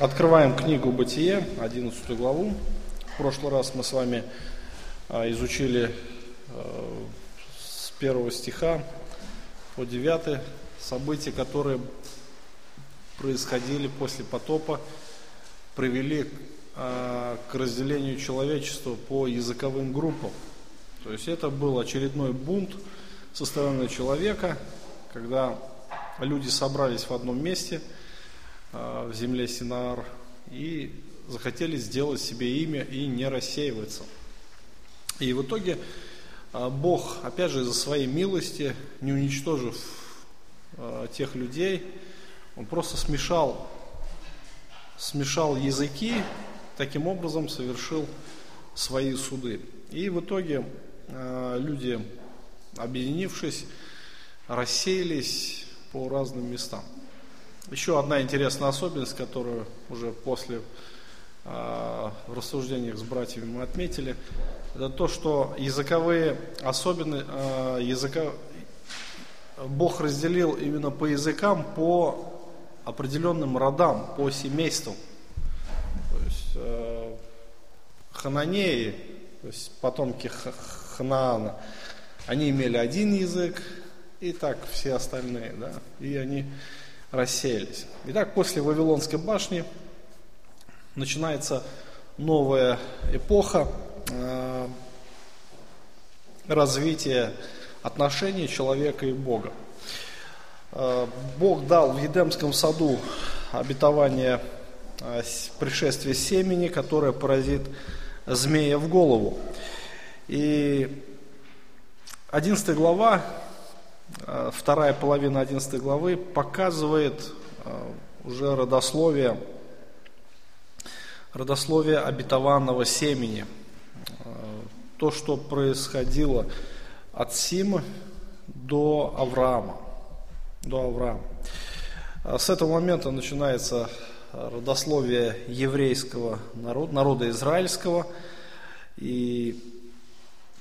Открываем книгу «Бытие», 11 главу. В прошлый раз мы с вами а, изучили а, с первого стиха по 9 события, которые происходили после потопа, привели а, к разделению человечества по языковым группам. То есть это был очередной бунт со стороны человека, когда люди собрались в одном месте – в земле Синар и захотели сделать себе имя и не рассеиваться. И в итоге э, Бог, опять же, из-за своей милости, не уничтожив э, тех людей, Он просто смешал, смешал языки, таким образом совершил свои суды. И в итоге люди, объединившись, рассеялись по разным местам. Еще одна интересная особенность, которую уже после а, в рассуждениях с братьями мы отметили, это то, что языковые особенности, э, языка, Бог разделил именно по языкам по определенным родам, по семействам. То есть э, хананеи, то есть потомки Ханаана, они имели один язык, и так все остальные, да, и они рассеялись. Итак, после Вавилонской башни начинается новая эпоха э, развития отношений человека и Бога. Э, Бог дал в Едемском саду обетование э, пришествия семени, которое поразит змея в голову. И 11 глава вторая половина 11 главы показывает э, уже родословие, родословие обетованного семени. Э, то, что происходило от Сима до Авраама. До Авраама. С этого момента начинается родословие еврейского народа, народа израильского. И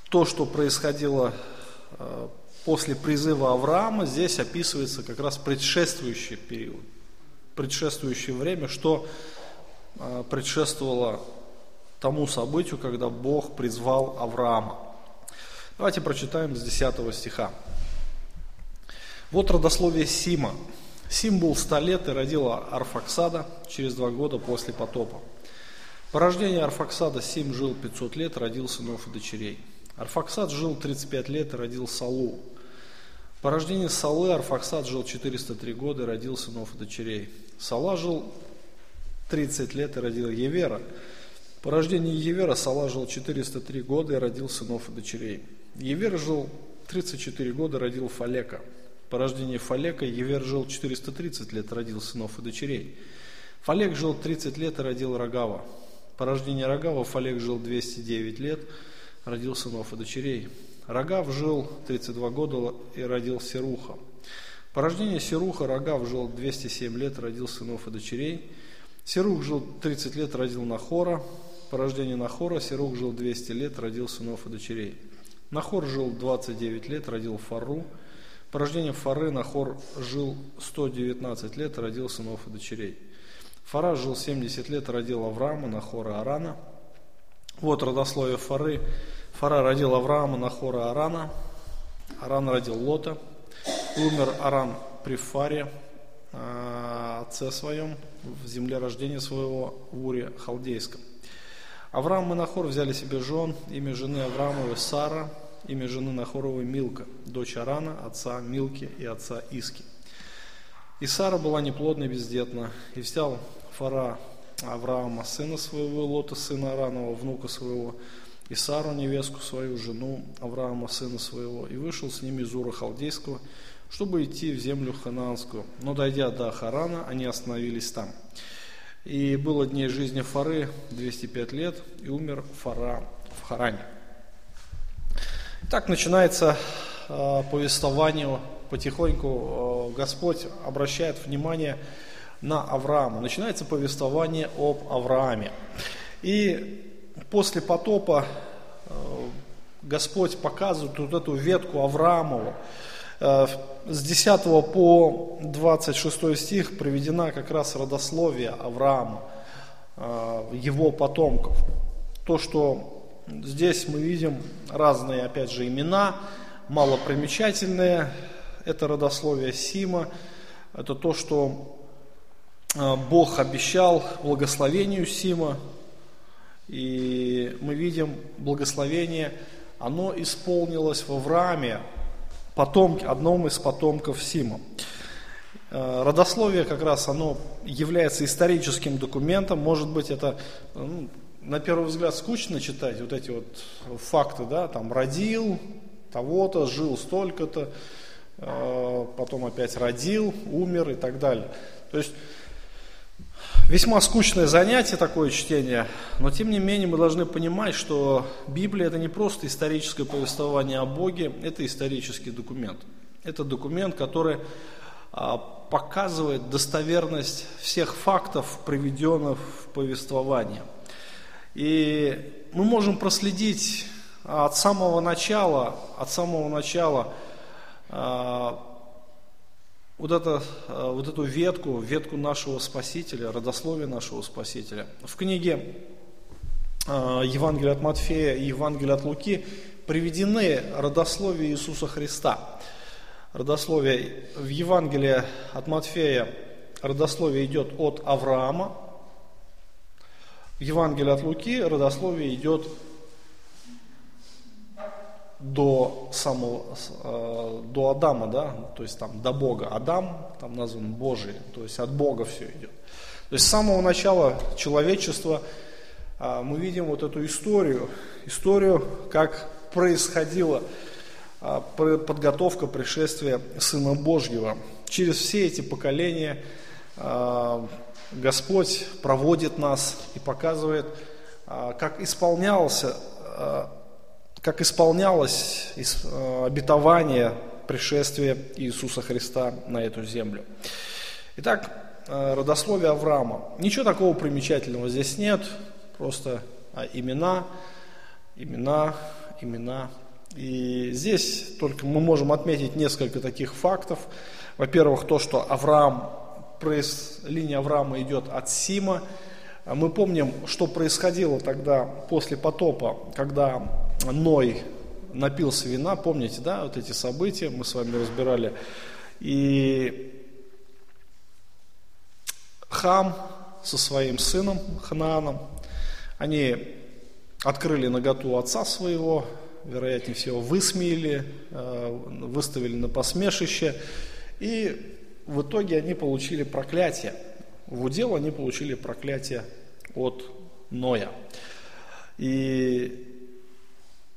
то, что происходило после призыва Авраама здесь описывается как раз предшествующий период, предшествующее время, что а, предшествовало тому событию, когда Бог призвал Авраама. Давайте прочитаем с 10 стиха. Вот родословие Сима. Сим был 100 лет и родил Арфаксада через два года после потопа. По рождению Арфаксада Сим жил 500 лет, родил сынов и дочерей. Арфаксад жил 35 лет и родил Салу. По рождению Салы Арфаксад жил 403 года и родил сынов и дочерей. Сала жил 30 лет и родил Евера. По рождению Евера Сала жил 403 года и родил сынов и дочерей. Евер жил 34 года и родил Фалека. По рождению Фалека Евер жил 430 лет родил сынов и дочерей. Фалек жил 30 лет и родил Рогава. По рождению Рогава Фалек жил 209 лет родил сынов и дочерей. Рогав жил 32 года и родил Серуха. По рождению Серуха Рогав жил 207 лет, родил сынов и дочерей. Серух жил 30 лет, родил Нахора. По рождению Нахора Серух жил 200 лет, родил сынов и дочерей. Нахор жил 29 лет, родил Фару. По рождению Фары Нахор жил 119 лет, родил сынов и дочерей. Фара жил 70 лет, родил Авраама, Нахора, Арана. Вот родословие Фары. Фара родил Авраама, Нахора, Арана. Аран родил Лота. Умер Аран при Фаре, а, отце своем, в земле рождения своего, в Уре Халдейском. Авраам и Нахор взяли себе жен, имя жены Авраамовой Сара, имя жены Нахоровой Милка, дочь Арана, отца Милки и отца Иски. И Сара была неплодна и бездетна, и взял Фара Авраама, сына своего, Лота, сына Аранова, внука своего, и Сару, невестку свою, жену Авраама, сына своего, и вышел с ними из Ура Халдейского, чтобы идти в землю Ханаанскую. Но дойдя до Харана, они остановились там. И было дней жизни Фары 205 лет, и умер Фара в Харане. Так начинается э, повествование, потихоньку э, Господь обращает внимание на Авраама. Начинается повествование об Аврааме. И после потопа э, Господь показывает вот эту ветку Авраамову, Э, с 10 по 26 стих приведена как раз родословие Авраама, э, его потомков. То, что здесь мы видим разные, опять же, имена, малопримечательные, это родословие Сима, это то, что Бог обещал благословению Сима, и мы видим благословение, оно исполнилось в Аврааме, потомке, одном из потомков Сима. Э, родословие как раз оно является историческим документом, может быть это ну, на первый взгляд скучно читать вот эти вот факты, да, там родил того-то, жил столько-то, э, потом опять родил, умер и так далее. То есть Весьма скучное занятие такое чтение, но тем не менее мы должны понимать, что Библия это не просто историческое повествование о Боге, это исторический документ. Это документ, который а, показывает достоверность всех фактов, приведенных в повествование. И мы можем проследить от самого начала, от самого начала а, вот, это, э, вот эту ветку, ветку нашего Спасителя, родословие нашего Спасителя. В книге э, Евангелия от Матфея и Евангелия от Луки приведены родословия Иисуса Христа. Родословие в Евангелии от Матфея родословие идет от Авраама, в Евангелии от Луки родословие идет до самого, э, до Адама, да, то есть там до Бога. Адам там назван Божий, то есть от Бога все идет. То есть с самого начала человечества э, мы видим вот эту историю, историю, как происходила э, подготовка пришествия Сына Божьего. Через все эти поколения Господь проводит нас и показывает, как исполнялся как исполнялось э, обетование пришествия Иисуса Христа на эту землю. Итак, э, родословие Авраама. Ничего такого примечательного здесь нет, просто а, имена, имена, имена. И здесь только мы можем отметить несколько таких фактов. Во-первых, то, что Авраам, линия Авраама идет от Сима. Мы помним, что происходило тогда после потопа, когда Ной напился вина, помните, да, вот эти события мы с вами разбирали. И Хам со своим сыном Ханааном, они открыли наготу отца своего, вероятнее всего, высмеяли, э, выставили на посмешище, и в итоге они получили проклятие. В удел они получили проклятие от Ноя. И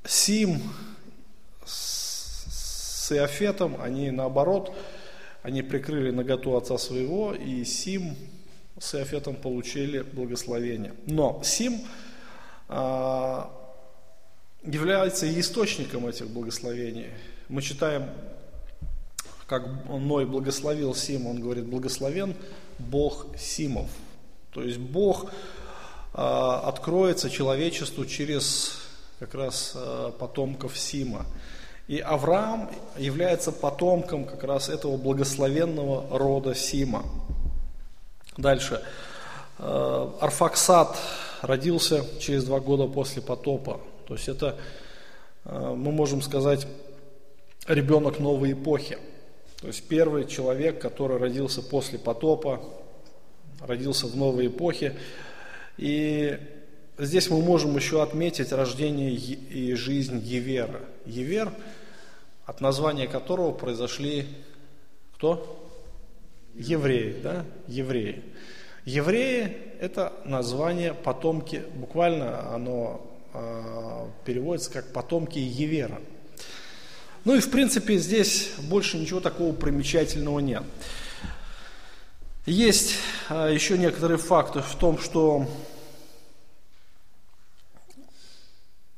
Сим с Иофетом, они наоборот, они прикрыли наготу отца своего, и Сим с Иофетом получили благословение. Но Сим а, является источником этих благословений. Мы читаем, как Ной благословил Сим, он говорит, благословен Бог Симов. То есть Бог откроется человечеству через как раз э, потомков Сима. И Авраам является потомком как раз этого благословенного рода Сима. Дальше. Э, Арфаксат родился через два года после потопа. То есть это, мы можем сказать, ребенок новой эпохи. То есть первый человек, который родился после потопа, родился в новой эпохе. И Здесь мы можем еще отметить рождение и жизнь Евера. Евер, от названия которого произошли кто? Евреи, да? Евреи. Евреи – это название потомки, буквально оно э, переводится как потомки Евера. Ну и в принципе здесь больше ничего такого примечательного нет. Есть э, еще некоторые факты в том, что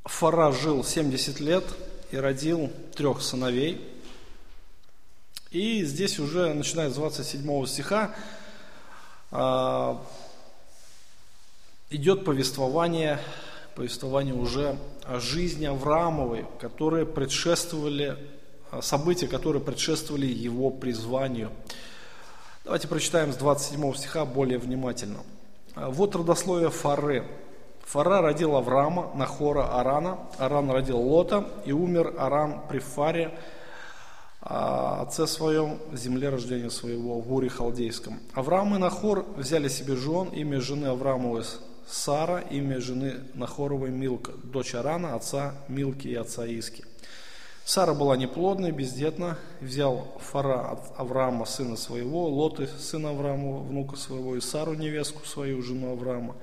Фара жил 70 лет и родил трех сыновей. И здесь уже, начиная с 27 стиха, а, идет повествование, повествование уже о жизни Авраамовой, которые предшествовали события, которые предшествовали его призванию. Давайте прочитаем с 27 стиха более внимательно. Вот родословие Фары. Фара родил Авраама, Нахора, Арана. Аран родил Лота, и умер Аран при Фаре, а, отце своем, земле рождения своего, в Уре Халдейском. Авраам и Нахор взяли себе жен, имя жены Авраамовой Сара, имя жены Нахоровой Милка, дочь Арана, отца Милки и отца Иски. Сара была неплодной, бездетна, взял Фара от Авраама, сына своего, Лоты, сына Авраама, внука своего, и Сару, невестку свою, жену Авраама,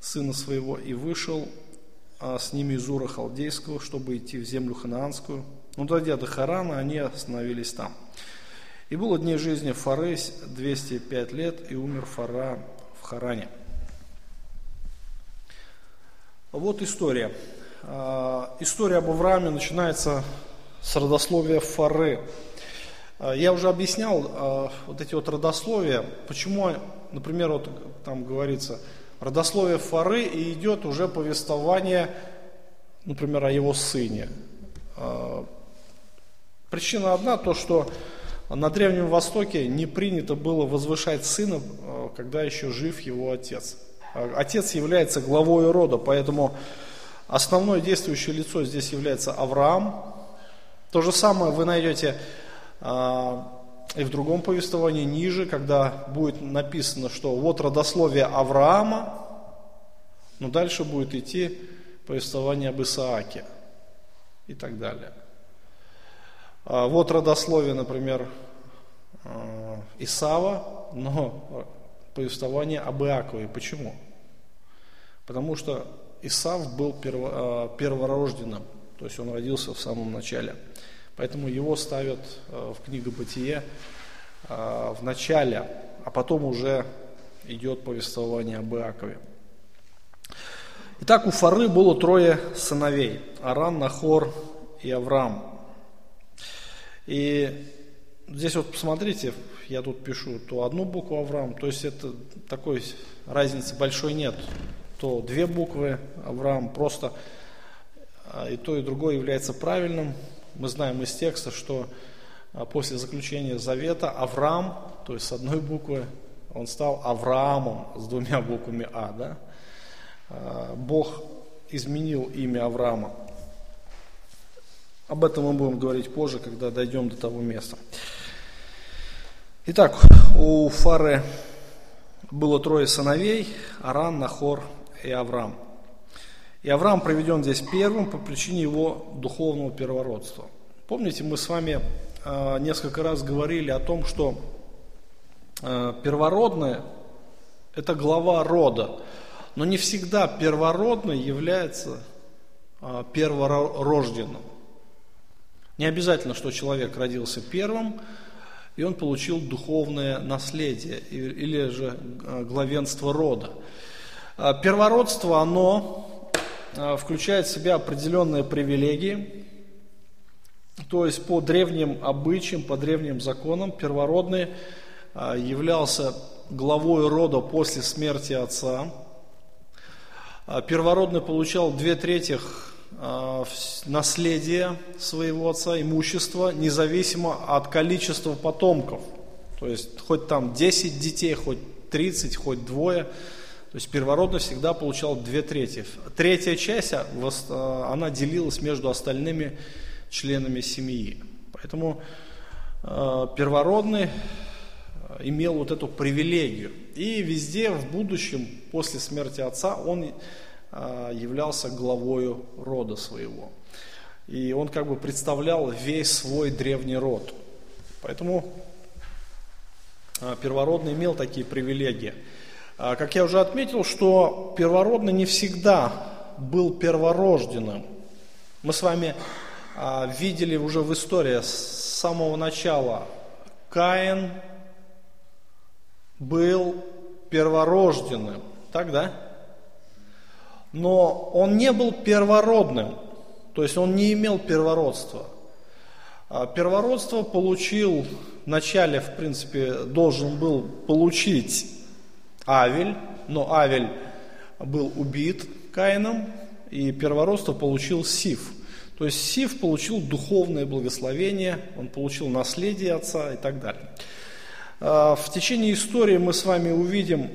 сына своего, и вышел а, с ними из Ура Халдейского, чтобы идти в землю ханаанскую. Но дойдя до Харана, они остановились там. И было дней жизни Фары 205 лет, и умер Фара в Харане. Вот история. А, история об Аврааме начинается с родословия Фары. А, я уже объяснял а, вот эти вот родословия, почему, например, вот там говорится, родословие Фары и идет уже повествование, например, о его сыне. А, причина одна, то что на Древнем Востоке не принято было возвышать сына, когда еще жив его отец. Отец является главой рода, поэтому основное действующее лицо здесь является Авраам, то же самое вы найдете а, и в другом повествовании ниже, когда будет написано, что вот родословие Авраама, но дальше будет идти повествование об Исааке и так далее. А, вот родословие, например, а, Исава, но повествование об Иакове. Почему? Потому что Исав был перво, перворожденным, то есть он родился в самом начале. Поэтому его ставят э, в книгу «Бытие» э, в начале, а потом уже идет повествование об Иакове. Итак, у Фары было трое сыновей – Аран, Нахор и Авраам. И здесь вот посмотрите, я тут пишу то одну букву Авраам, то есть это такой разницы большой нет. То две буквы Авраам, просто и то, и другое является правильным, мы знаем из текста, что а, после заключения завета Авраам, то есть с одной буквы, он стал Авраамом с двумя буквами А. Да? А, Бог изменил имя Авраама. Об этом мы будем говорить позже, когда дойдем до того места. Итак, у Фары было трое сыновей, Аран, Нахор и Авраам. И Авраам приведен здесь первым по причине его духовного первородства. Помните, мы с вами э, несколько раз говорили о том, что э, первородное – это глава рода, но не всегда первородный является э, перворожденным. Не обязательно, что человек родился первым, и он получил духовное наследие или же главенство рода. Первородство, оно а, включает в себя определенные привилегии, то есть по древним обычаям, по древним законам первородный а, являлся главой рода после смерти отца. А, первородный получал две трети наследия своего отца, имущества, независимо от количества потомков. То есть хоть там 10 детей, хоть 30, хоть двое – то есть первородный всегда получал две трети. Третья часть, а, а, она делилась между остальными членами семьи. Поэтому а, первородный имел вот эту привилегию. И везде в будущем, после смерти отца, он являлся главою рода своего. И он как бы представлял весь свой древний род. Поэтому первородный имел такие привилегии. А, как я уже отметил, что первородный не всегда был перворожденным. Мы с вами а, видели уже в истории с самого начала. Каин был перворожденным, так да? Но он не был первородным, то есть он не имел первородства. А, первородство получил вначале, в принципе, должен был получить Авель, но Авель был убит Каином, и первородство получил Сиф. То есть Сиф получил духовное благословение, он получил наследие отца и так далее. А, в течение истории мы с вами увидим,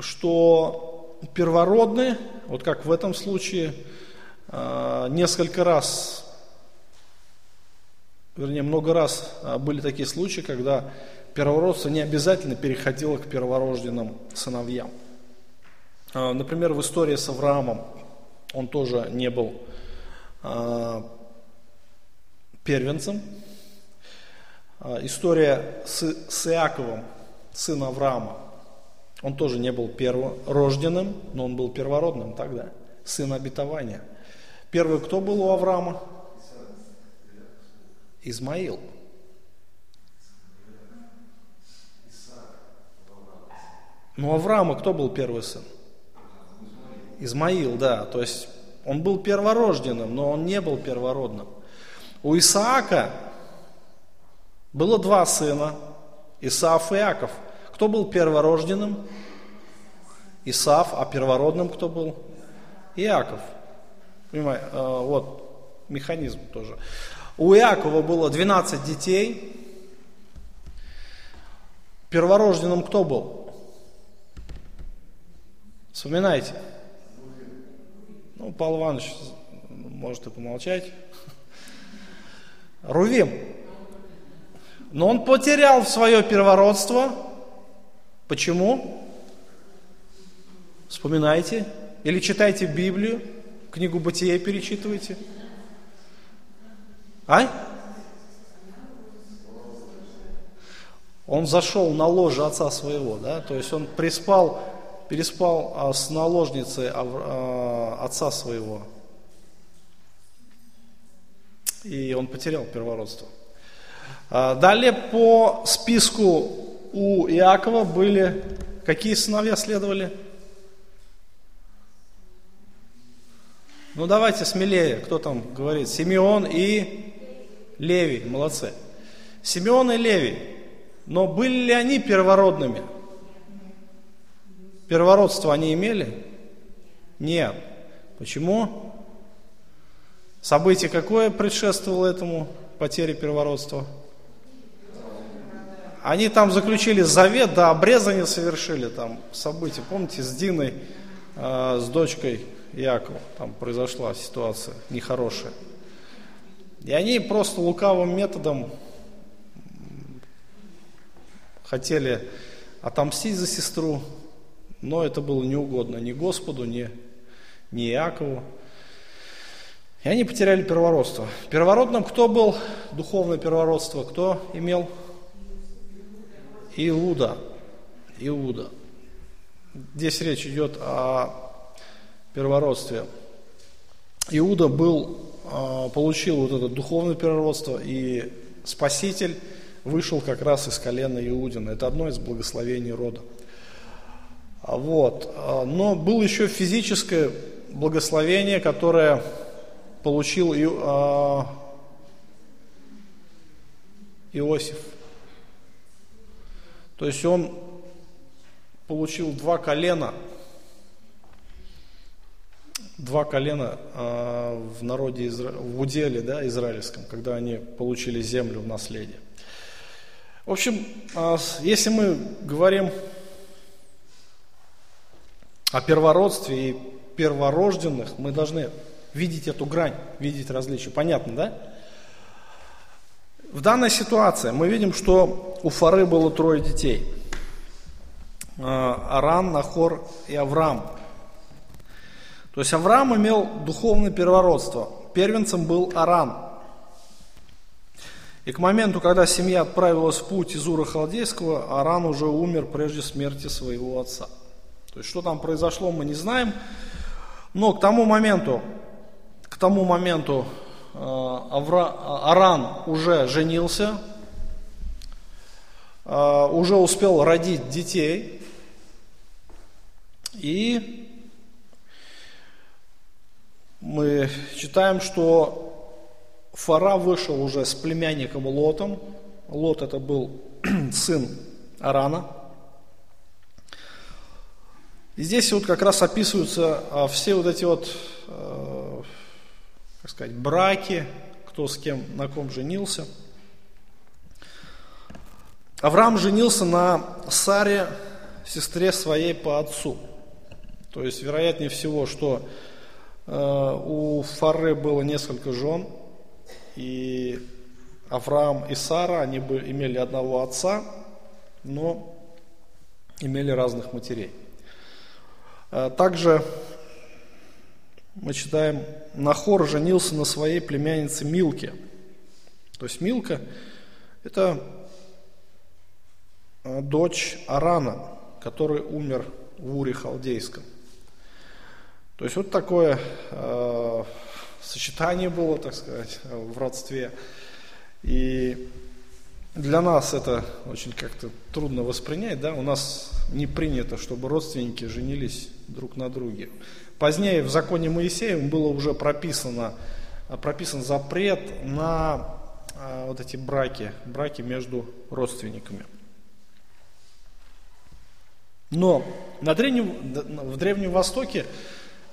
что первородные, вот как в этом случае, а, несколько раз, вернее, много раз а, были такие случаи, когда первородство не обязательно переходило к перворожденным сыновьям. Например, в истории с Авраамом он тоже не был а, первенцем. А, история с, с Иаковом, сыном Авраама, он тоже не был перворожденным, но он был первородным тогда, сын обетования. Первый кто был у Авраама? Измаил. Ну, Авраама кто был первый сын? Измаил, да. То есть он был перворожденным, но он не был первородным. У Исаака было два сына, Исаав и Иаков. Кто был перворожденным? Исаав, а первородным кто был? Иаков. Понимаете, э, вот механизм тоже. У Иакова было 12 детей. Перворожденным кто был? Вспоминайте. Ну, Павел Иванович может и помолчать. Рувим. Но он потерял свое первородство. Почему? Вспоминайте. Или читайте Библию, книгу Бытия перечитывайте. А? Он зашел на ложе отца своего, да, то есть он приспал переспал а, с наложницей а, отца своего. И он потерял первородство. А, далее по списку у Иакова были, какие сыновья следовали? Ну давайте смелее, кто там говорит? Симеон и Левий, молодцы. Симеон и Левий. Но были ли они первородными? Первородство они имели? Нет. Почему? Событие какое предшествовало этому потере первородства? Они там заключили завет, да, обрезание совершили, там события, помните, с Диной, э, с дочкой Якова, там произошла ситуация нехорошая. И они просто лукавым методом хотели отомстить за сестру, но это было неугодно ни Господу, ни, ни Иакову. И они потеряли первородство. Первородным кто был? Духовное первородство. Кто имел? Иуда. Иуда. Здесь речь идет о первородстве. Иуда был, а, получил вот это духовное первородство, и Спаситель вышел как раз из колена Иудина. Это одно из благословений рода. А вот. А, но было еще физическое благословение, которое получил а, Иосиф. То есть он получил два колена, два колена в народе, в уделе да, израильском, когда они получили землю в наследие. В общем, если мы говорим о первородстве и перворожденных, мы должны видеть эту грань, видеть различия. Понятно, да? В данной ситуации мы видим, что у Фары было трое детей. А, Аран, Нахор и Авраам. То есть Авраам имел духовное первородство. Первенцем был Аран. И к моменту, когда семья отправилась в путь из Ура Халдейского, Аран уже умер прежде смерти своего отца. То есть, что там произошло, мы не знаем. Но к тому моменту, к тому моменту э, Авра, Аран уже женился, э, уже успел родить детей. И мы читаем, что Фара вышел уже с племянником Лотом. Лот это был сын Арана – и здесь вот как раз описываются а, все вот эти вот, а, так сказать, браки, кто с кем, на ком женился. Авраам женился на Саре, сестре своей по отцу. То есть, вероятнее всего, что э, у Фары было несколько жен, и Авраам и Сара, они бы имели одного отца, но имели разных матерей. Э, также мы читаем, Нахор женился на своей племяннице Милке. То есть Милка – это э, дочь Арана, который умер в Уре Халдейском. То есть вот такое э, сочетание было, так сказать, в родстве. И для нас это очень как-то трудно воспринять, да, у нас не принято, чтобы родственники женились друг на друге. Позднее в законе Моисеевым было уже прописано, прописан запрет на а, вот эти браки, браки между родственниками. Но на Древнем, в Древнем Востоке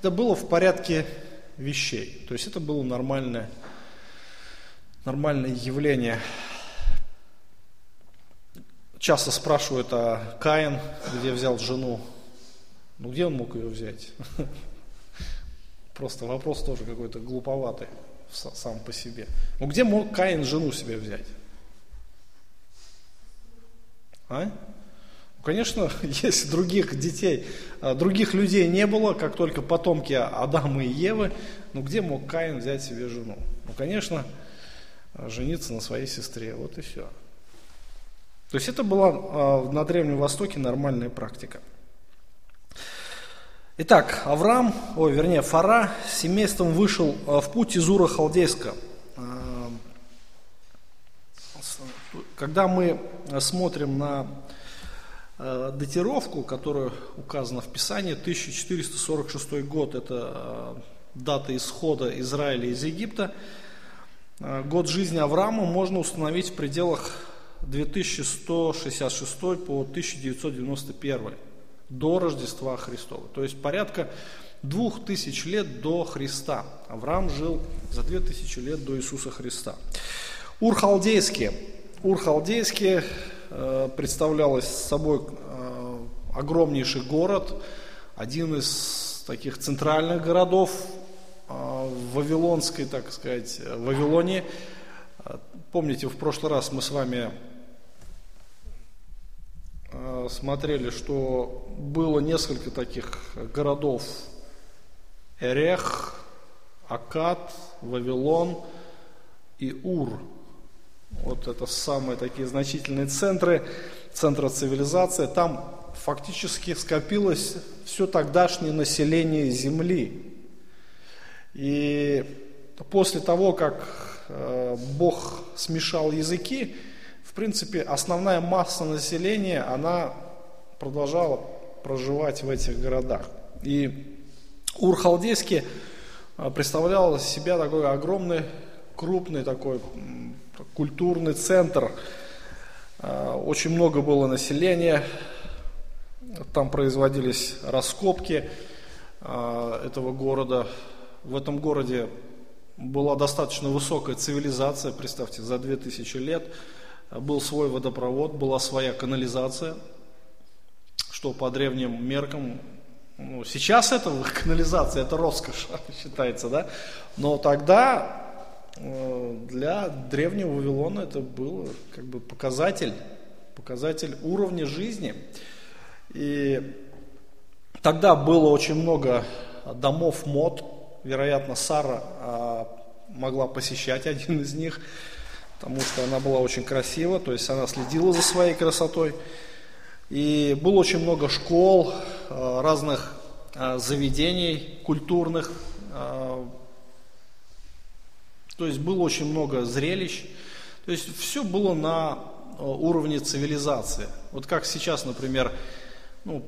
это было в порядке вещей. То есть это было нормальное, нормальное явление. Часто спрашивают, а Каин где взял жену? Ну где он мог ее взять? Просто вопрос тоже какой-то глуповатый сам по себе. Ну где мог Каин жену себе взять? А? Ну, конечно, если других детей, а, других людей не было, как только потомки Адама и Евы, ну где мог Каин взять себе жену? Ну, конечно, жениться на своей сестре, вот и все. То есть это была а, на Древнем Востоке нормальная практика. Итак, Авраам, ой, вернее, Фара с семейством вышел э, в путь из Ура Халдейска. Э, когда мы смотрим на датировку, которая указана в Писании, 1446 год, это дата исхода Израиля из Египта, год жизни Авраама можно установить в пределах 2166 по 1991 до Рождества Христова. То есть порядка двух тысяч лет до Христа. Авраам жил за две тысячи лет до Иисуса Христа. Ур-Халдейский. Ур-Халдейский э, представлялось собой э, огромнейший город, один из таких центральных городов э, Вавилонской, так сказать, Вавилонии. Э, помните, в прошлый раз мы с вами Э, смотрели, что было несколько таких городов. Эрех, Акад, Вавилон и Ур. Вот это самые такие значительные центры, центры цивилизации. Там фактически скопилось все тогдашнее население Земли. И после того, как э, Бог смешал языки, в принципе, основная масса населения, она продолжала проживать в этих городах. И Ур-Халдейский а, представлял из себя такой огромный, крупный такой культурный центр. А, очень много было населения, там производились раскопки а, этого города. В этом городе была достаточно высокая цивилизация, представьте, за 2000 лет – был свой водопровод, была своя канализация, что по древним меркам, ну, сейчас это канализация, это роскошь считается, да, но тогда э, для древнего Вавилона это был как бы показатель, показатель уровня жизни. И тогда было очень много домов мод, вероятно, Сара а, могла посещать один из них потому что она была очень красива, то есть она следила за своей красотой. И было очень много школ, э, разных э, заведений культурных, э, то есть было очень много зрелищ, то есть все было на уровне цивилизации. Вот как сейчас, например, ну,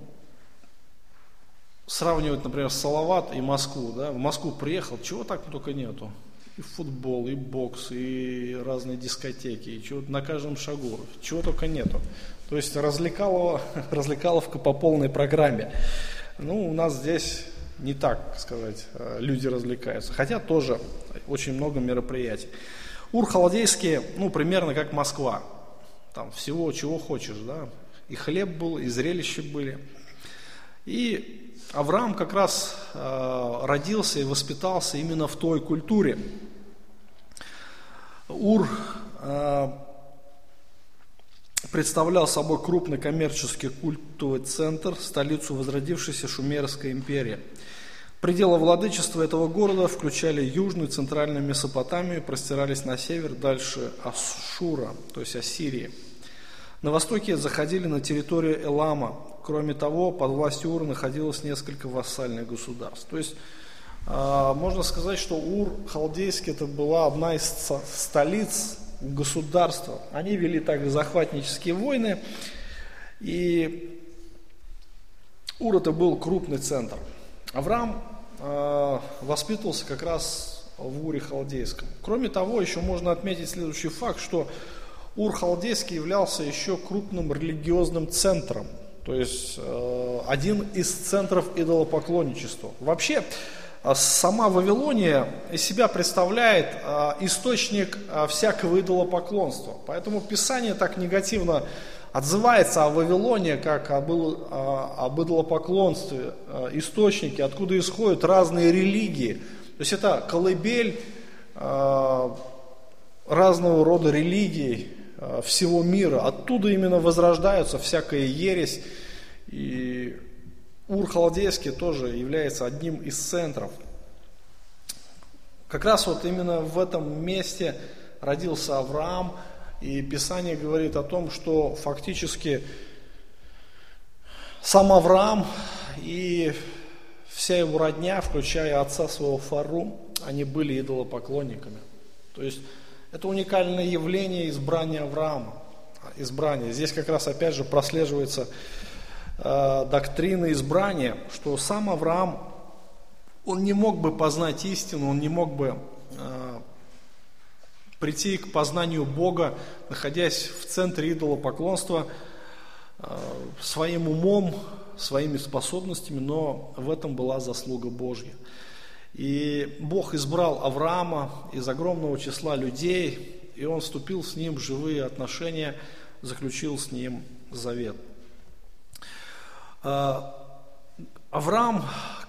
сравнивать, например, Салават и Москву. Да? В Москву приехал, чего так только нету и футбол, и бокс, и разные дискотеки, и чего на каждом шагу, чего только нету. То есть развлекалово, развлекаловка по полной программе. Ну, у нас здесь не так сказать, э, люди развлекаются. Хотя тоже очень много мероприятий. Ур халдейский, ну, примерно как Москва. Там всего, чего хочешь, да. И хлеб был, и зрелища были. И Авраам как раз э, родился и воспитался именно в той культуре. Ур э, представлял собой крупный коммерческий культовый центр, столицу возродившейся Шумерской империи. Пределы владычества этого города включали южную и центральную Месопотамию, простирались на север, дальше Ашура, то есть Ассирии. На востоке заходили на территорию Элама. Кроме того, под властью Ура находилось несколько вассальных государств. То есть можно сказать, что Ур халдейский это была одна из столиц государства. Они вели также захватнические войны, и Ур это был крупный центр. Авраам э, воспитывался как раз в Уре Халдейском. Кроме того, еще можно отметить следующий факт, что Ур Халдейский являлся еще крупным религиозным центром, то есть э, один из центров идолопоклонничества. Вообще, а сама Вавилония из себя представляет а, источник а, всякого идолопоклонства. Поэтому Писание так негативно отзывается о Вавилоне как об идолопоклонстве, источники, откуда исходят разные религии. То есть это колыбель разного рода религий всего мира. Оттуда именно возрождаются всякая ересь и Ур-Халдейский тоже является одним из центров. Как раз вот именно в этом месте родился Авраам, и Писание говорит о том, что фактически сам Авраам и вся его родня, включая отца своего Фару, они были идолопоклонниками. То есть это уникальное явление избрания Авраама. Избрание. Здесь как раз опять же прослеживается э, доктрина избрания, что сам Авраам, он не мог бы познать истину, он не мог бы э, прийти к познанию Бога, находясь в центре идолопоклонства, э, своим умом, своими способностями, но в этом была заслуга Божья. И Бог избрал Авраама из огромного числа людей, и он вступил с ним в живые отношения, заключил с ним завет. А, Авраам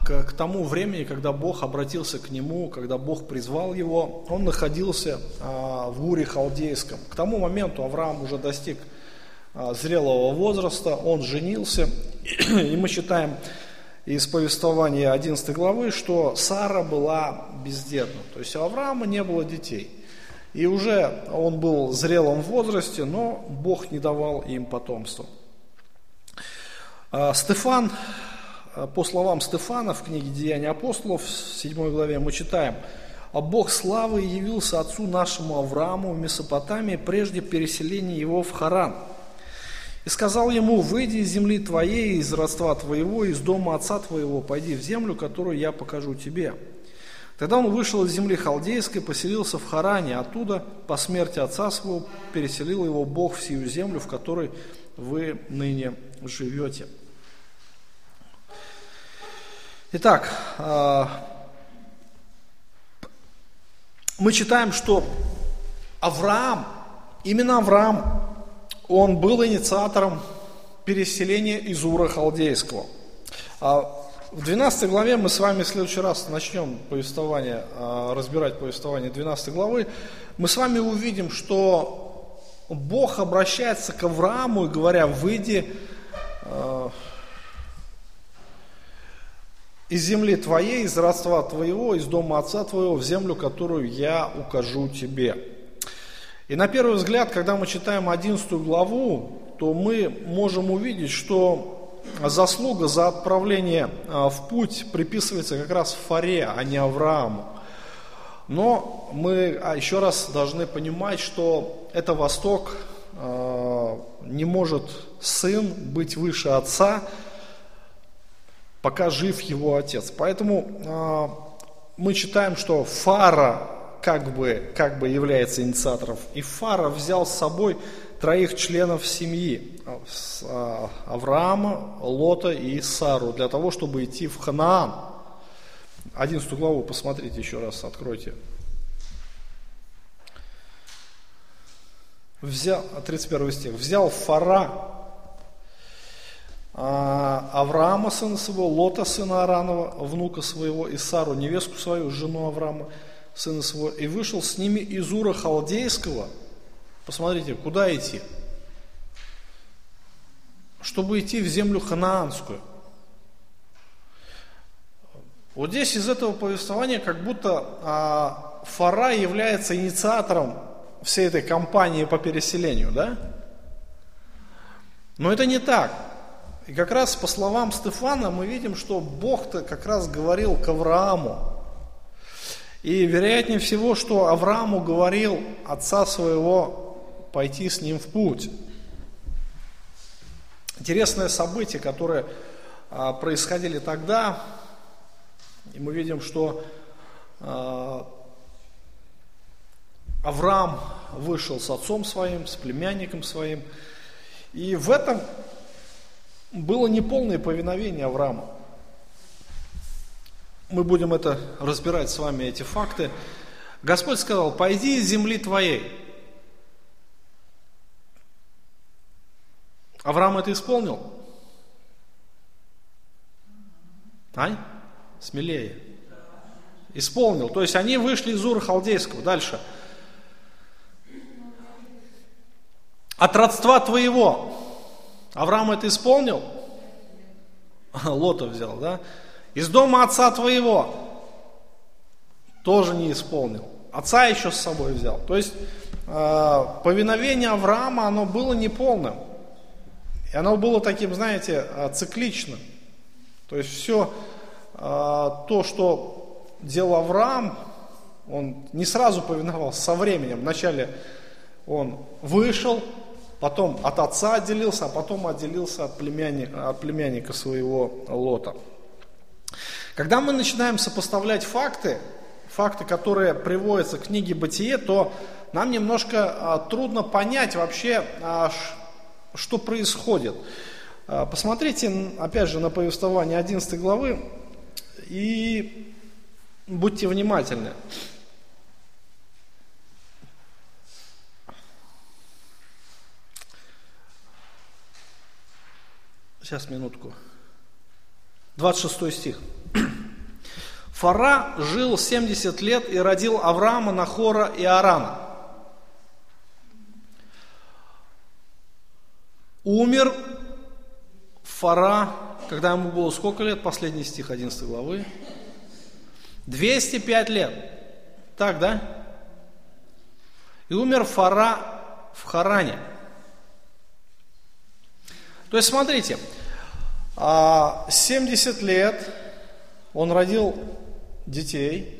к, к тому времени, когда Бог обратился к нему, когда Бог призвал его, он находился а, в Уре Халдейском. К тому моменту Авраам уже достиг а, зрелого возраста, он женился, и мы читаем из повествования 11 главы, что Сара была бездетна, то есть у Авраама не было детей. И уже он был в зрелом возрасте, но Бог не давал им потомства. А, Стефан, а, по словам Стефана в книге «Деяния апостолов» в 7 главе мы читаем, «А Бог славы явился отцу нашему Аврааму в Месопотамии прежде переселения его в Харан. И сказал ему, выйди из земли твоей, из родства твоего, из дома отца твоего, пойди в землю, которую я покажу тебе». Тогда он вышел из земли халдейской, поселился в Харане, оттуда по смерти отца своего переселил его Бог в сию землю, в которой вы ныне живете. Итак, а, мы читаем, что Авраам, именно Авраам, он был инициатором переселения из Ура Халдейского. А в 12 главе мы с вами в следующий раз начнем повествование, а, разбирать повествование 12 главы. Мы с вами увидим, что Бог обращается к Аврааму и говоря, выйди из земли твоей, из родства твоего, из дома отца твоего, в землю, которую я укажу тебе. И на первый взгляд, когда мы читаем 11 главу, то мы можем увидеть, что заслуга за отправление а, в путь приписывается как раз Фаре, а не Аврааму. Но мы а, еще раз должны понимать, что это Восток, а, не может сын быть выше отца, пока жив его отец. Поэтому э, мы читаем, что Фара как бы, как бы является инициатором. И Фара взял с собой троих членов семьи. А, Авраама, Лота и Сару для того, чтобы идти в Ханаан. 11 главу посмотрите еще раз, откройте. Взял, 31 стих. Взял Фара, а, Авраама, сына своего, Лота, сына Аранова, внука своего, и Сару, невестку свою, жену Авраама, сына своего, и вышел с ними из Ура Халдейского. Посмотрите, куда идти? Чтобы идти в землю ханаанскую. Вот здесь из этого повествования как будто а, Фара является инициатором всей этой кампании по переселению, да? Но это не так. И как раз по словам Стефана мы видим, что Бог-то как раз говорил к Аврааму. И вероятнее всего, что Аврааму говорил отца своего пойти с ним в путь. Интересное событие, которое а, происходили тогда, и мы видим, что а, Авраам вышел с отцом своим, с племянником своим. И в этом было неполное повиновение Авраама. Мы будем это разбирать с вами, эти факты. Господь сказал, пойди из земли твоей. Авраам это исполнил? Ань? Смелее. Исполнил. То есть они вышли из Ура Халдейского. Дальше. От родства твоего. Авраам это исполнил? Лота взял, да? Из дома отца твоего. Тоже не исполнил. Отца еще с собой взял. То есть э, повиновение Авраама, оно было неполным. И оно было таким, знаете, э, цикличным. То есть все э, то, что делал Авраам, он не сразу повиновался, со временем. Вначале он вышел, потом от отца отделился, а потом отделился от племянника, от племянника своего Лота. Когда мы начинаем сопоставлять факты, факты, которые приводятся к книге «Бытие», то нам немножко а, трудно понять вообще, а, что происходит. А, посмотрите, опять же, на повествование 11 главы и будьте внимательны. Сейчас, минутку. 26 стих. Фара жил 70 лет и родил Авраама, Нахора и Арана. Умер Фара, когда ему было сколько лет? Последний стих 11 главы. 205 лет. Так, да? И умер Фара в Харане. То есть, смотрите, 70 а, лет он родил детей.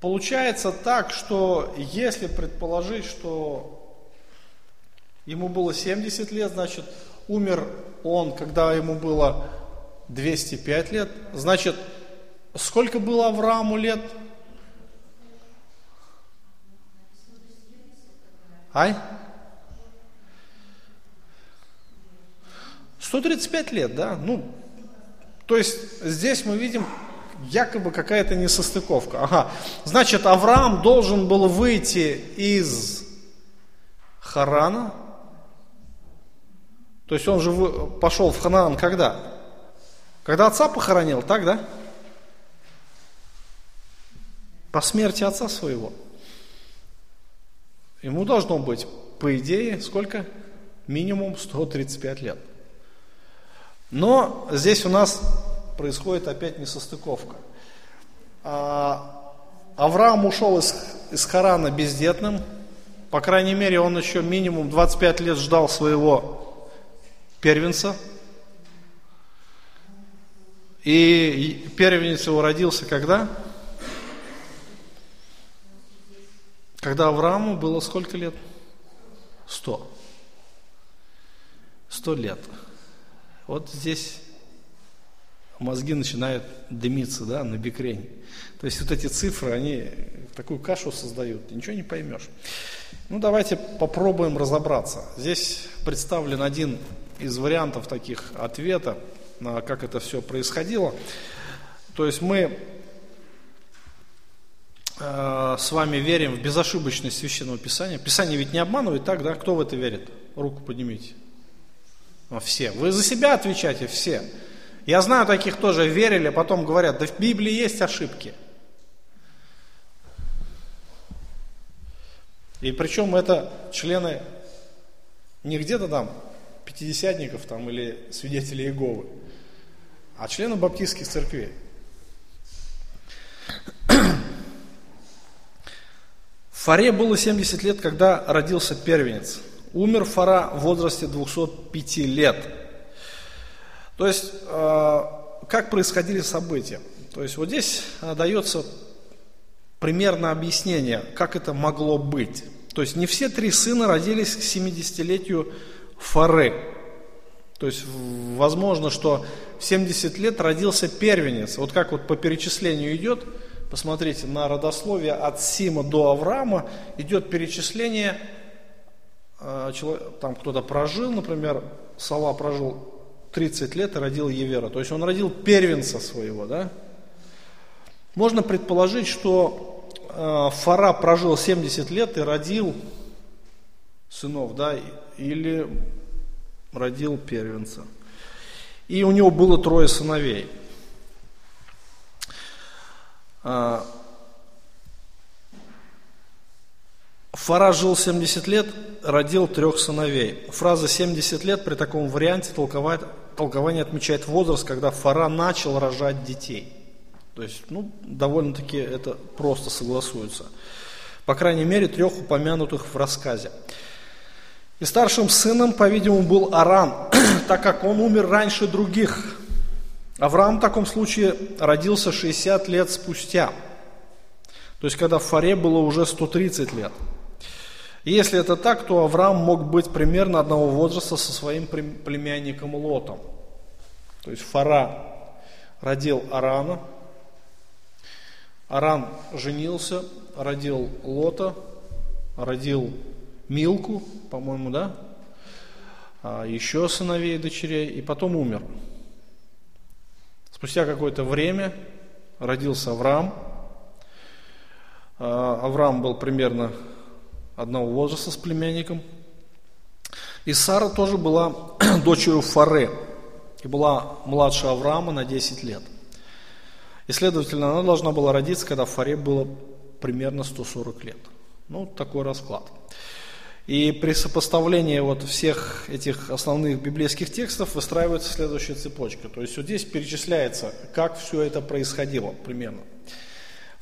Получается так, что если предположить, что ему было 70 лет, значит, умер он, когда ему было 205 лет, значит, сколько было Аврааму лет? Ай? 135 лет, да? Ну, то есть здесь мы видим якобы какая-то несостыковка. Ага, значит, Авраам должен был выйти из Харана. То есть он же пошел в Ханаан когда? Когда отца похоронил, так, да? По смерти отца своего. Ему должно быть, по идее, сколько? Минимум 135 лет. Но здесь у нас происходит опять несостыковка. А, Авраам ушел из, из Харана бездетным, по крайней мере, он еще минимум 25 лет ждал своего первенца. И первенец его родился когда? Когда Аврааму было сколько лет? Сто. Сто лет. Вот здесь мозги начинают дымиться, да, на бикрень. То есть вот эти цифры, они такую кашу создают, ничего не поймешь. Ну, давайте попробуем разобраться. Здесь представлен один из вариантов таких ответа, на как это все происходило. То есть мы э, с вами верим в безошибочность Священного Писания. Писание ведь не обманывает, так, да? Кто в это верит? Руку поднимите. Все. Вы за себя отвечайте, все. Я знаю таких тоже верили, потом говорят, да в Библии есть ошибки. И причем это члены не где-то там пятидесятников там, или свидетелей Иеговы, а члены баптистских церквей. Фаре было 70 лет, когда родился первенец. Умер Фара в возрасте 205 лет. То есть, э, как происходили события? То есть, вот здесь э, дается примерно объяснение, как это могло быть. То есть, не все три сына родились к 70-летию Фары. То есть, возможно, что в 70 лет родился первенец. Вот как вот по перечислению идет – Посмотрите, на родословие от Сима до Авраама идет перечисление, э, там кто-то прожил, например, Сала прожил 30 лет и родил Евера. То есть он родил первенца своего, да? Можно предположить, что э, Фара прожил 70 лет и родил сынов, да, или родил первенца. И у него было трое сыновей – а, Фара жил 70 лет, родил трех сыновей. Фраза 70 лет при таком варианте толкование отмечает возраст, когда Фара начал рожать детей. То есть, ну, довольно-таки это просто согласуется. По крайней мере, трех упомянутых в рассказе. И старшим сыном, по-видимому, был Аран, так как он умер раньше других. Авраам в таком случае родился 60 лет спустя, то есть когда Фаре было уже 130 лет. И если это так, то Авраам мог быть примерно одного возраста со своим племянником Лотом. То есть Фара родил Арана, Аран женился, родил Лота, родил Милку, по-моему, да? А еще сыновей и дочерей, и потом умер. Спустя какое-то время родился Авраам. А, Авраам был примерно одного возраста с племянником. И Сара тоже была дочерью Фаре и была младше Авраама на 10 лет. И, следовательно, она должна была родиться, когда Фаре было примерно 140 лет. Ну, такой расклад. И при сопоставлении вот всех этих основных библейских текстов выстраивается следующая цепочка. То есть вот здесь перечисляется, как все это происходило примерно.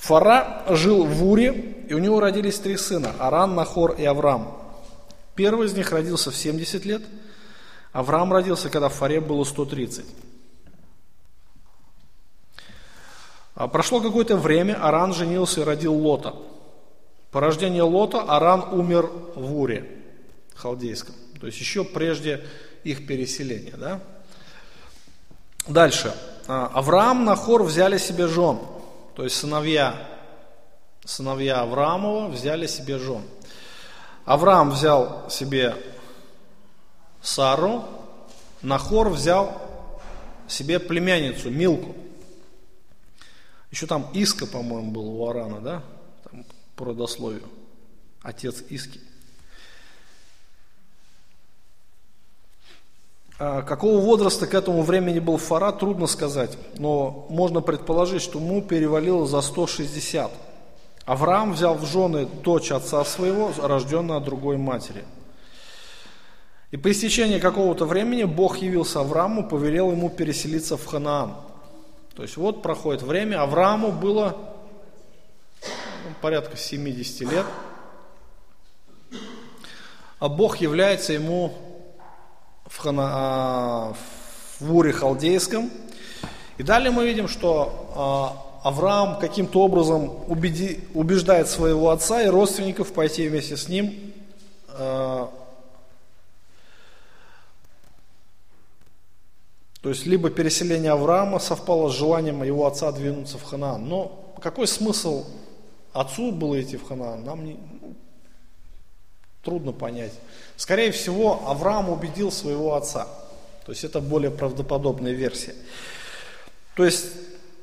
Фара жил в Уре, и у него родились три сына – Аран, Нахор и Авраам. Первый из них родился в 70 лет, Авраам родился, когда в Фаре было 130. А прошло какое-то время, Аран женился и родил Лота – по рождению Лота Аран умер в Уре, халдейском. То есть еще прежде их переселения. Да? Дальше. А, Авраам, Нахор взяли себе жен. То есть сыновья, сыновья Авраамова взяли себе жен. Авраам взял себе Сару, Нахор взял себе племянницу Милку. Еще там Иска, по-моему, был у Арана, да? по родословию. Отец Иски. Какого возраста к этому времени был Фара, трудно сказать, но можно предположить, что ему перевалило за 160. Авраам взял в жены дочь отца своего, рожденную от другой матери. И по истечении какого-то времени Бог явился Аврааму, повелел ему переселиться в Ханаан. То есть вот проходит время, Аврааму было порядка 70 лет. А Бог является ему в, Хана, а, в Уре Халдейском. И далее мы видим, что а, Авраам каким-то образом убеди, убеждает своего отца и родственников пойти вместе с ним а, То есть, либо переселение Авраама совпало с желанием его отца двинуться в Ханаан. Но какой смысл отцу было идти в Ханаан, нам не, трудно понять. Скорее всего, Авраам убедил своего отца. То есть это более правдоподобная версия. То есть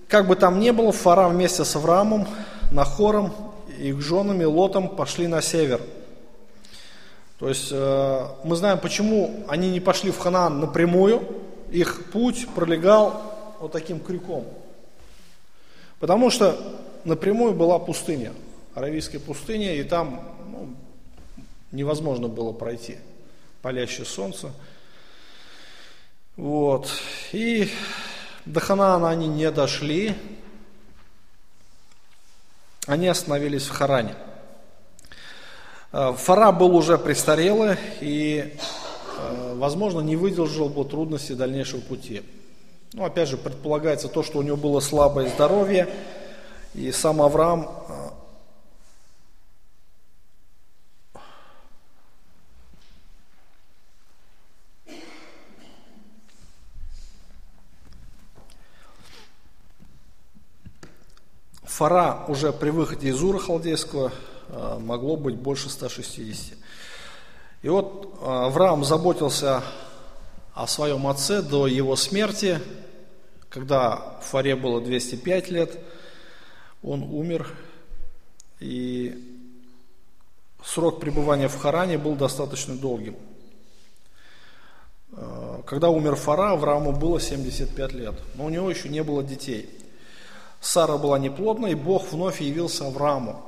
как бы там ни было, Фара вместе с Авраамом, Нахором и их женами Лотом пошли на север. То есть э, мы знаем, почему они не пошли в Ханаан напрямую. Их путь пролегал вот таким крюком. Потому что напрямую была пустыня, Аравийская пустыня, и там невозможно было пройти. Палящее солнце. Вот. И до Ханаана они не дошли. Они остановились в Харане. Э, Фара был уже престарелый и, э, возможно, не выдержал бы трудности дальнейшего пути. Ну, опять же, предполагается то, что у него было слабое здоровье, и сам Авраам э, Фара уже при выходе из Ура Халдейского э, могло быть больше 160. И вот э, Авраам заботился о своем отце до его смерти, когда Фаре было 205 лет, он умер, и срок пребывания в Харане был достаточно долгим. Э, когда умер Фара, Аврааму было 75 лет, но у него еще не было детей – Сара была неплодна, и Бог вновь явился Аврааму.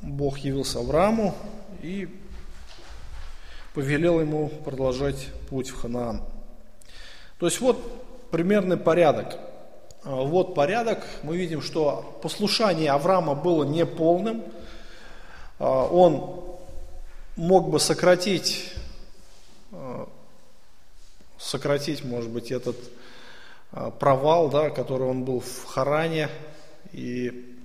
Бог явился Аврааму и повелел ему продолжать путь в Ханаан. То есть вот примерный порядок. А, вот порядок. Мы видим, что послушание Авраама было неполным. А, он мог бы сократить, а, сократить, может быть, этот провал, да, который он был в Харане, и,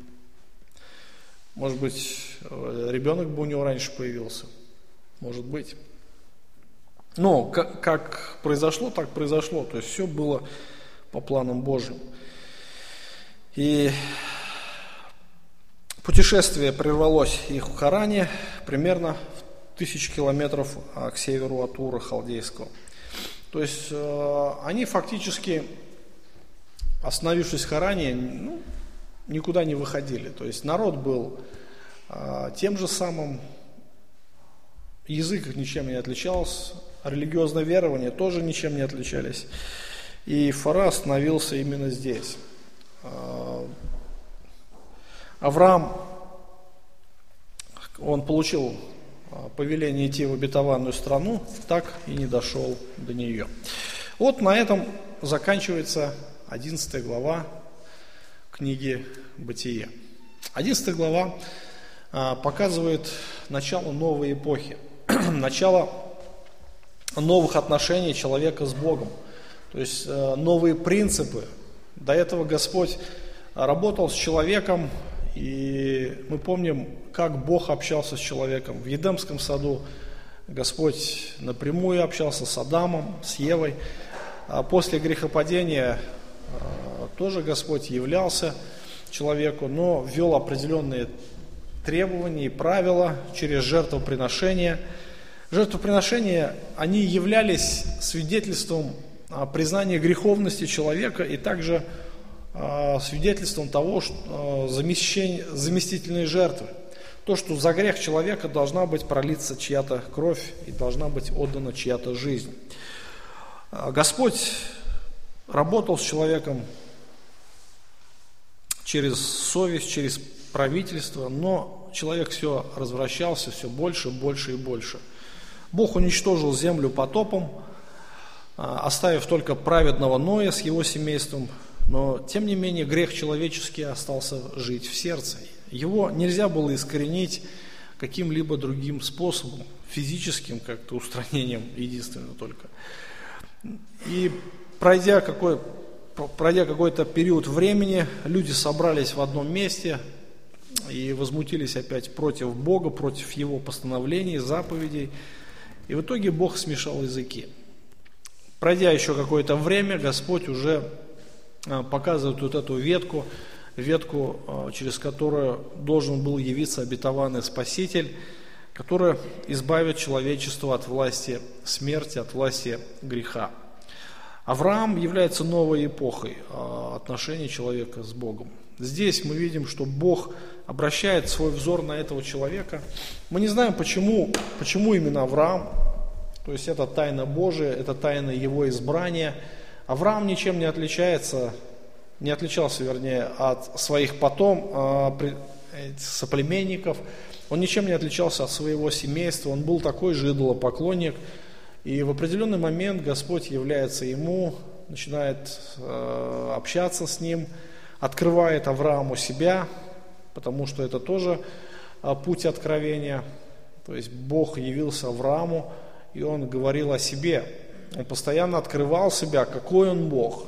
может быть, ребенок бы у него раньше появился. Может быть. Но как, произошло, так произошло. То есть все было по планам Божьим. И путешествие прервалось их в Харане примерно в тысячи километров а, к северу от Ура Халдейского. То есть э, они фактически, остановившись в Харане, ну, никуда не выходили. То есть народ был а, тем же самым, язык ничем не отличался, религиозное верование тоже ничем не отличались. И Фара остановился именно здесь. А, Авраам, он получил а, повеление идти в обетованную страну, так и не дошел до нее. Вот на этом заканчивается 11 глава книги «Бытие». 11 глава а, показывает начало новой эпохи, начало новых отношений человека с Богом, то есть э, новые принципы. До этого Господь работал с человеком, и мы помним, как Бог общался с человеком. В Едемском саду Господь напрямую общался с Адамом, с Евой. А после грехопадения тоже Господь являлся человеку, но ввел определенные требования и правила через жертвоприношение. Жертвоприношения, они являлись свидетельством а, признания греховности человека и также а, свидетельством того, что а, заместительные жертвы. То, что за грех человека должна быть пролиться чья-то кровь и должна быть отдана чья-то жизнь. Господь работал с человеком через совесть, через правительство, но человек все развращался все больше, больше и больше. Бог уничтожил землю потопом, а, оставив только праведного Ноя с его семейством, но тем не менее грех человеческий остался жить в сердце. Его нельзя было искоренить каким-либо другим способом, физическим как-то устранением единственно только. И пройдя какой пройдя какой-то период времени, люди собрались в одном месте и возмутились опять против Бога, против Его постановлений, заповедей. И в итоге Бог смешал языки. Пройдя еще какое-то время, Господь уже а, показывает вот эту ветку, ветку, а, через которую должен был явиться обетованный Спаситель, который избавит человечество от власти смерти, от власти греха. Авраам является новой эпохой а, отношений человека с Богом. Здесь мы видим, что Бог обращает свой взор на этого человека. Мы не знаем, почему, почему именно Авраам. То есть это тайна Божия, это тайна его избрания. Авраам ничем не отличается, не отличался, вернее, от своих потом а, соплеменников. Он ничем не отличался от своего семейства. Он был такой же идолопоклонник – и в определенный момент Господь является ему, начинает э, общаться с ним, открывает Аврааму себя, потому что это тоже э, путь откровения. То есть Бог явился Аврааму, и он говорил о себе. Он постоянно открывал себя, какой он Бог.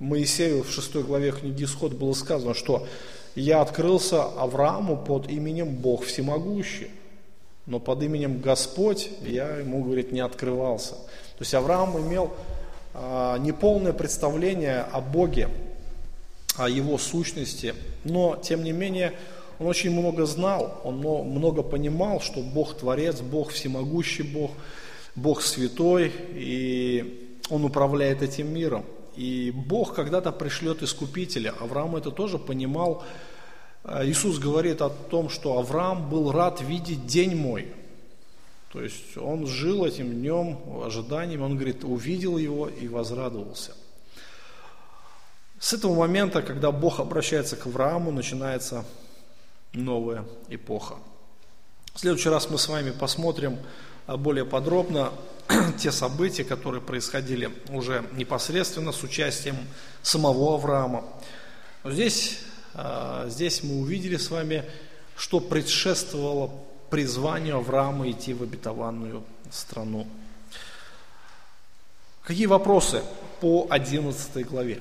Моисею в 6 главе книги Исход было сказано, что «Я открылся Аврааму под именем Бог Всемогущий» но под именем Господь я ему, говорит, не открывался. То есть Авраам имел а, неполное представление о Боге, о его сущности, но тем не менее он очень много знал, он много понимал, что Бог Творец, Бог Всемогущий Бог, Бог Святой, и Он управляет этим миром. И Бог когда-то пришлет Искупителя. Авраам это тоже понимал, Иисус говорит о том, что Авраам был рад видеть день мой. То есть он жил этим днем ожиданием, он говорит, увидел его и возрадовался. С этого момента, когда Бог обращается к Аврааму, начинается новая эпоха. В следующий раз мы с вами посмотрим а, более подробно те события, которые происходили уже непосредственно с участием самого Авраама. Здесь а, здесь мы увидели с вами, что предшествовало призванию Авраама идти в обетованную страну. Какие вопросы по 11 главе?